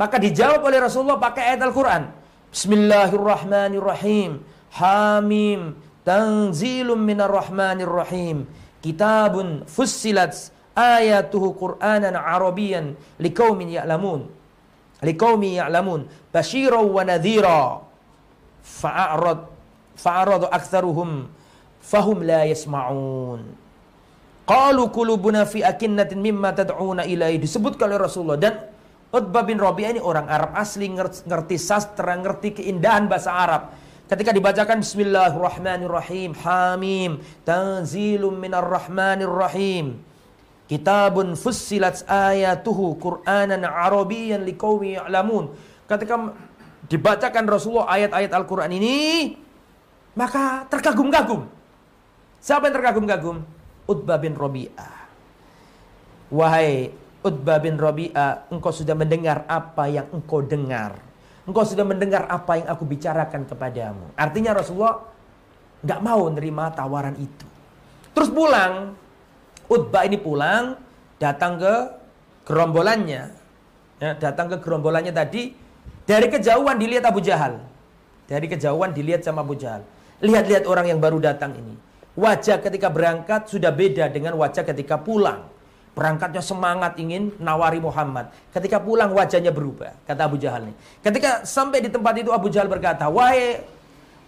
Maka dijawab oleh Rasulullah pakai ayat Al-Qur'an. Bismillahirrahmanirrahim. Hamim tanzilum minar rahmanir rahim. Kitabun fussilat ayatuhu Qur'anan Arabiyan liqaumin ya'lamun. Liqaumin ya'lamun. Basyiran wa nadhira. Fa'arad fa'arad aktsaruhum fahum la yasma'un. Qalu qulubuna fi akinnatin mimma tad'una ilaihi. Disebutkan oleh Rasulullah. Dan Utbah bin Rabi'ah ini orang Arab asli ngerti sastra ngerti keindahan bahasa Arab ketika dibacakan bismillahirrahmanirrahim hamim tanzilum minar rahmanir rahim Kitabun fussilat ayatuhu Qur'anan Arabiyan liqaumi ya'lamun. Ketika dibacakan Rasulullah ayat-ayat Al-Qur'an ini, maka terkagum-kagum. Siapa yang terkagum-kagum? Utbah bin Rabi'ah. Wahai Utbah bin Rabi'ah, engkau sudah mendengar apa yang engkau dengar. Engkau sudah mendengar apa yang aku bicarakan kepadamu. Artinya Rasulullah nggak mau nerima tawaran itu. Terus pulang, Utbah ini pulang, datang ke gerombolannya. Ya, datang ke gerombolannya tadi, dari kejauhan dilihat Abu Jahal. Dari kejauhan dilihat sama Abu Jahal. Lihat-lihat orang yang baru datang ini. Wajah ketika berangkat sudah beda dengan wajah ketika pulang. Berangkatnya semangat ingin nawari Muhammad. Ketika pulang wajahnya berubah, kata Abu Jahal ini. Ketika sampai di tempat itu Abu Jahal berkata, "Wahai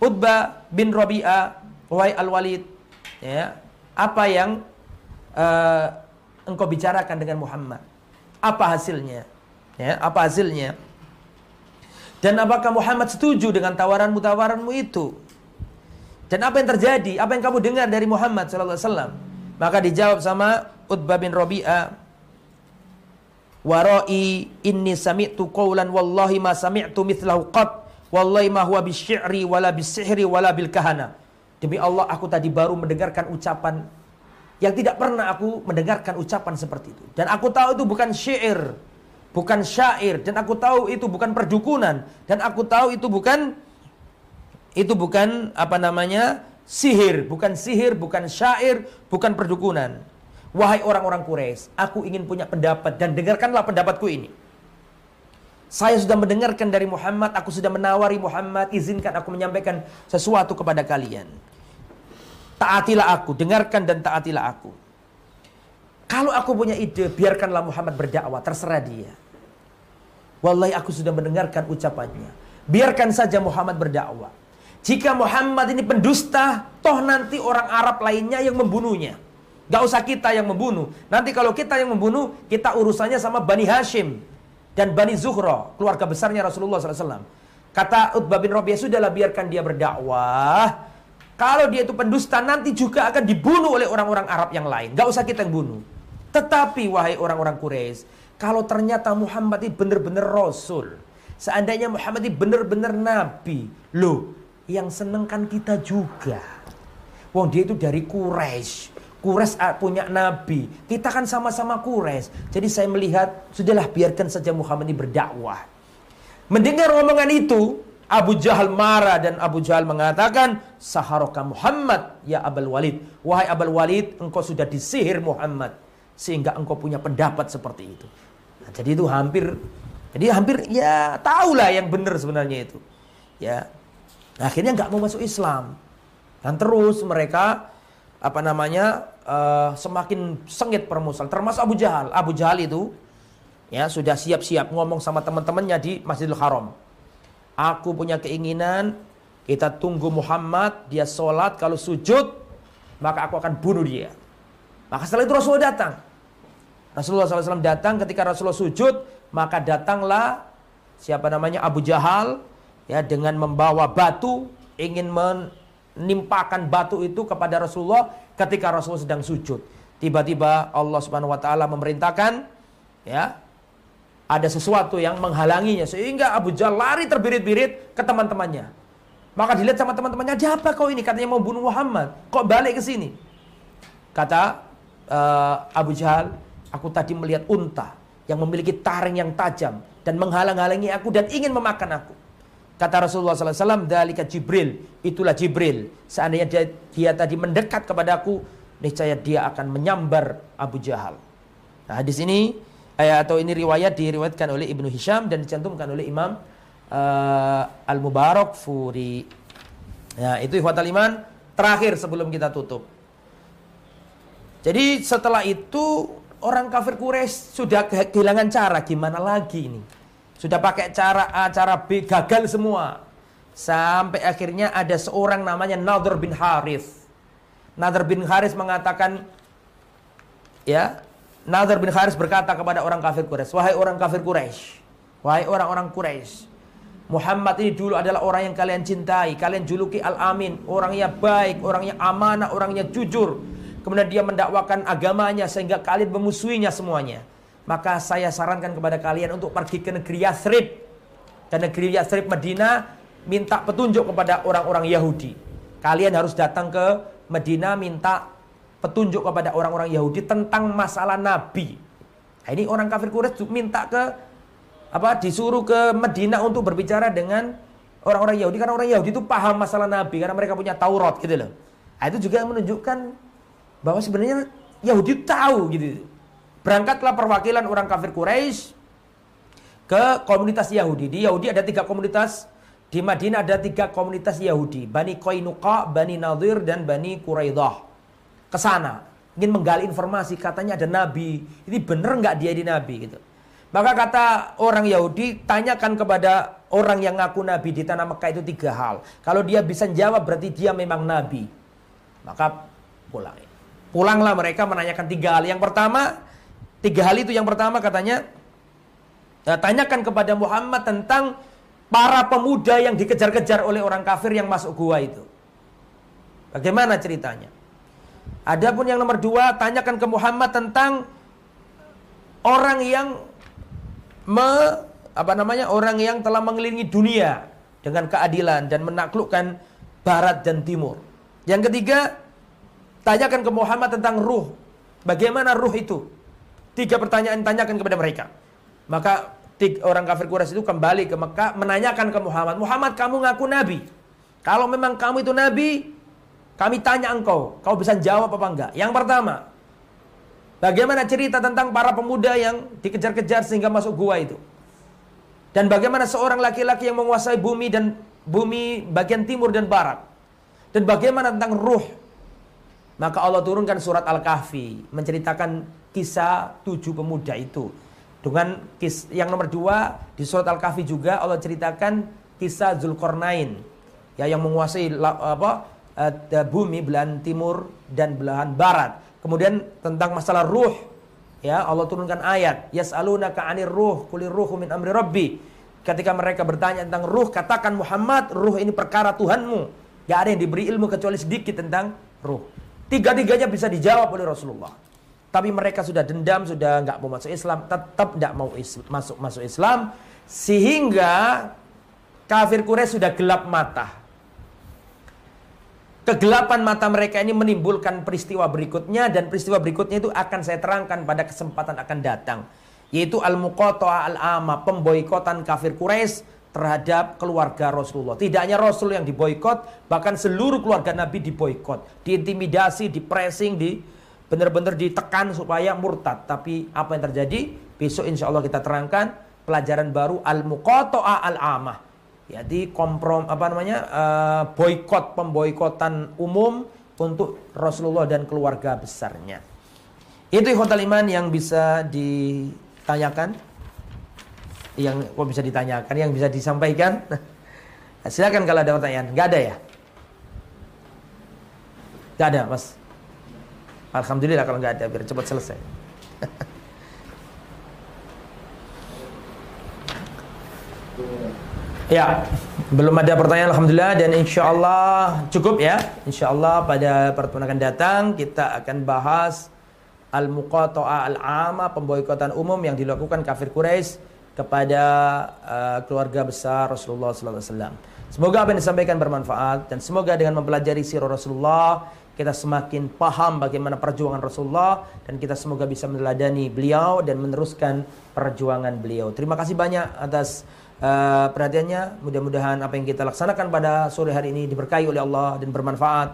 Utbah bin Rabi'ah, wahai Al-Walid, ya, apa yang uh, engkau bicarakan dengan Muhammad? Apa hasilnya? Ya, apa hasilnya? Dan apakah Muhammad setuju dengan tawaranmu-tawaranmu itu? Dan apa yang terjadi? Apa yang kamu dengar dari Muhammad? Maka dijawab sama Utbah bin Rabi'ah, "Warai inni sami'tu qawlan wallahi ma sami'tu mithlahu qat, wallahi ma huwa bisy'ri wala bisihri wala bil kahana." Demi Allah aku tadi baru mendengarkan ucapan yang tidak pernah aku mendengarkan ucapan seperti itu. Dan aku tahu itu bukan syair, bukan syair, dan aku tahu itu bukan perdukunan, dan aku tahu itu bukan itu bukan apa namanya sihir, bukan sihir, bukan syair, bukan perdukunan. Wahai orang-orang Quraisy, aku ingin punya pendapat dan dengarkanlah pendapatku ini. Saya sudah mendengarkan dari Muhammad, aku sudah menawari Muhammad, izinkan aku menyampaikan sesuatu kepada kalian. Taatilah aku, dengarkan dan taatilah aku. Kalau aku punya ide, biarkanlah Muhammad berdakwah, terserah dia. Wallahi aku sudah mendengarkan ucapannya. Biarkan saja Muhammad berdakwah. Jika Muhammad ini pendusta, toh nanti orang Arab lainnya yang membunuhnya. Gak usah kita yang membunuh. Nanti kalau kita yang membunuh, kita urusannya sama Bani Hashim dan Bani Zuhra, keluarga besarnya Rasulullah SAW. Kata Utbah bin Rabi'ah, sudahlah biarkan dia berdakwah. Kalau dia itu pendusta nanti juga akan dibunuh oleh orang-orang Arab yang lain. Gak usah kita yang bunuh. Tetapi wahai orang-orang Quraisy, kalau ternyata Muhammad ini benar-benar Rasul. Seandainya Muhammad ini benar-benar nabi, loh, yang seneng kan kita juga. Wong dia itu dari Quraisy. Quraisy ah, punya nabi. Kita kan sama-sama Quraisy. Jadi saya melihat, sudahlah biarkan saja Muhammad ini berdakwah. Mendengar omongan itu, Abu Jahal marah dan Abu Jahal mengatakan, Saharoka Muhammad, ya Abul Walid. Wahai Abul Walid, engkau sudah disihir Muhammad. Sehingga engkau punya pendapat seperti itu. Nah, jadi itu hampir, jadi hampir ya tahulah yang benar sebenarnya itu. Ya, akhirnya nggak mau masuk Islam. Dan terus mereka apa namanya uh, semakin sengit permusuhan. Termasuk Abu Jahal. Abu Jahal itu ya sudah siap-siap ngomong sama teman-temannya di Masjidil Haram. Aku punya keinginan kita tunggu Muhammad, dia sholat, kalau sujud, maka aku akan bunuh dia. Maka setelah itu Rasulullah datang. Rasulullah SAW datang ketika Rasulullah sujud, maka datanglah siapa namanya Abu Jahal ya dengan membawa batu ingin menimpakan batu itu kepada Rasulullah ketika Rasulullah sedang sujud. Tiba-tiba Allah Subhanahu wa taala memerintahkan ya ada sesuatu yang menghalanginya sehingga Abu Jahal lari terbirit-birit ke teman-temannya. Maka dilihat sama teman-temannya, "Ada apa kau ini?" Katanya mau bunuh Muhammad. Kok balik ke sini? Kata uh, Abu Jahal, "Aku tadi melihat unta yang memiliki taring yang tajam dan menghalang-halangi aku dan ingin memakan aku." Kata Rasulullah SAW, "Dalika Jibril." Itulah Jibril. Seandainya dia, dia tadi mendekat kepadaku, niscaya dia akan menyambar Abu Jahal. Nah, di sini eh, atau ini riwayat diriwayatkan oleh Ibnu Hisham dan dicantumkan oleh Imam uh, Al-Mubarak Furi. Ya, itu ikhwatal iman terakhir sebelum kita tutup. Jadi setelah itu orang kafir Quraisy sudah kehilangan cara gimana lagi ini. Sudah pakai cara A, cara B, gagal semua. Sampai akhirnya ada seorang namanya Nadir bin Harith. Nadir bin Harith mengatakan ya Nazar bin Haris berkata kepada orang kafir Quraisy, "Wahai orang kafir Quraisy, wahai orang-orang Quraisy, Muhammad ini dulu adalah orang yang kalian cintai, kalian juluki Al-Amin, orangnya baik, orangnya amanah, orangnya jujur. Kemudian dia mendakwakan agamanya sehingga kalian memusuhinya semuanya. Maka saya sarankan kepada kalian untuk pergi ke negeri Yathrib. Dan negeri Yathrib Medina minta petunjuk kepada orang-orang Yahudi. Kalian harus datang ke Medina minta petunjuk kepada orang-orang Yahudi tentang masalah Nabi. Nah, ini orang kafir Quraisy minta ke apa disuruh ke Medina untuk berbicara dengan orang-orang Yahudi karena orang Yahudi itu paham masalah Nabi karena mereka punya Taurat gitu loh. Nah, itu juga menunjukkan bahwa sebenarnya Yahudi tahu gitu. Berangkatlah perwakilan orang kafir Quraisy ke komunitas Yahudi. Di Yahudi ada tiga komunitas. Di Madinah ada tiga komunitas Yahudi. Bani Qainuqa, Bani Nadir, dan Bani Quraidah. Ke sana. Ingin menggali informasi katanya ada nabi. Ini bener nggak dia di nabi gitu? Maka kata orang Yahudi tanyakan kepada orang yang ngaku nabi di tanah Mekah itu tiga hal. Kalau dia bisa jawab berarti dia memang nabi. Maka pulang. Pulanglah mereka menanyakan tiga hal. Yang pertama tiga hal itu yang pertama katanya nah, tanyakan kepada Muhammad tentang para pemuda yang dikejar-kejar oleh orang kafir yang masuk gua itu bagaimana ceritanya Adapun yang nomor dua, tanyakan ke Muhammad tentang orang yang me, apa namanya orang yang telah mengelilingi dunia dengan keadilan dan menaklukkan barat dan timur. Yang ketiga, tanyakan ke Muhammad tentang ruh. Bagaimana ruh itu? Tiga pertanyaan tanyakan kepada mereka. Maka tiga, orang kafir Quraisy itu kembali ke Mekah menanyakan ke Muhammad, "Muhammad, kamu ngaku nabi? Kalau memang kamu itu nabi, kami tanya engkau, kau bisa jawab apa enggak? Yang pertama, bagaimana cerita tentang para pemuda yang dikejar-kejar sehingga masuk gua itu? Dan bagaimana seorang laki-laki yang menguasai bumi dan bumi bagian timur dan barat? Dan bagaimana tentang ruh? Maka Allah turunkan surat Al-Kahfi menceritakan kisah tujuh pemuda itu. Dengan kis, yang nomor dua di surat Al-Kahfi juga Allah ceritakan kisah Zulkarnain ya yang menguasai apa uh, bumi belahan timur dan belahan barat. Kemudian tentang masalah ruh, ya Allah turunkan ayat, yas'alunaka 'anir ruh, kulir ruhu min amri rabbi. Ketika mereka bertanya tentang ruh, katakan Muhammad, ruh ini perkara Tuhanmu. Gak ada yang diberi ilmu kecuali sedikit tentang ruh. Tiga-tiganya bisa dijawab oleh Rasulullah. Tapi mereka sudah dendam, sudah nggak mau masuk Islam, tetap nggak mau is masuk masuk Islam. Sehingga kafir Quraisy sudah gelap mata. Kegelapan mata mereka ini menimbulkan peristiwa berikutnya dan peristiwa berikutnya itu akan saya terangkan pada kesempatan akan datang. Yaitu al-muqata'a al-ama, pemboikotan kafir Quraisy terhadap keluarga Rasulullah. Tidak hanya Rasul yang diboikot, bahkan seluruh keluarga Nabi diboikot, diintimidasi, dipressing, di benar-benar ditekan supaya murtad. Tapi apa yang terjadi? Besok insya Allah kita terangkan pelajaran baru al-muqata'a al-amah jadi komprom apa namanya uh, boykot pemboikotan umum untuk Rasulullah dan keluarga besarnya. Itu hotel iman yang bisa ditanyakan, yang kok bisa ditanyakan, yang bisa disampaikan. Nah, silakan kalau ada pertanyaan. Gak ada ya? Gak ada, Mas. Alhamdulillah kalau nggak ada biar cepat selesai. Ya, belum ada pertanyaan Alhamdulillah dan insya Allah cukup ya. Insya Allah pada pertemuan akan datang kita akan bahas al-muqata'a al-ama pemboikotan umum yang dilakukan kafir Quraisy kepada uh, keluarga besar Rasulullah sallallahu alaihi wasallam. Semoga apa yang disampaikan bermanfaat dan semoga dengan mempelajari sirah Rasulullah kita semakin paham bagaimana perjuangan Rasulullah dan kita semoga bisa meneladani beliau dan meneruskan perjuangan beliau. Terima kasih banyak atas uh, perhatiannya. Mudah-mudahan apa yang kita laksanakan pada sore hari ini diberkahi oleh Allah dan bermanfaat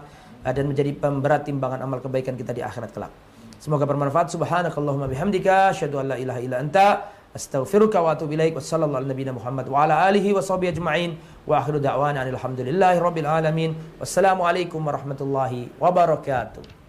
uh, dan menjadi pemberat timbangan amal kebaikan kita di akhirat kelak. Semoga bermanfaat. Subhanakallahumma bihamdika asyhadu an la ilaha illa anta astaghfiruka wa atubu ilaik. Wassallallahu ala nabiyyina Muhammad wa ala alihi wa sahbihi ajma'in. Wa akhiru da'wana alhamdulillahi rabbil alamin. Wassalamu alaikum warahmatullahi wabarakatuh.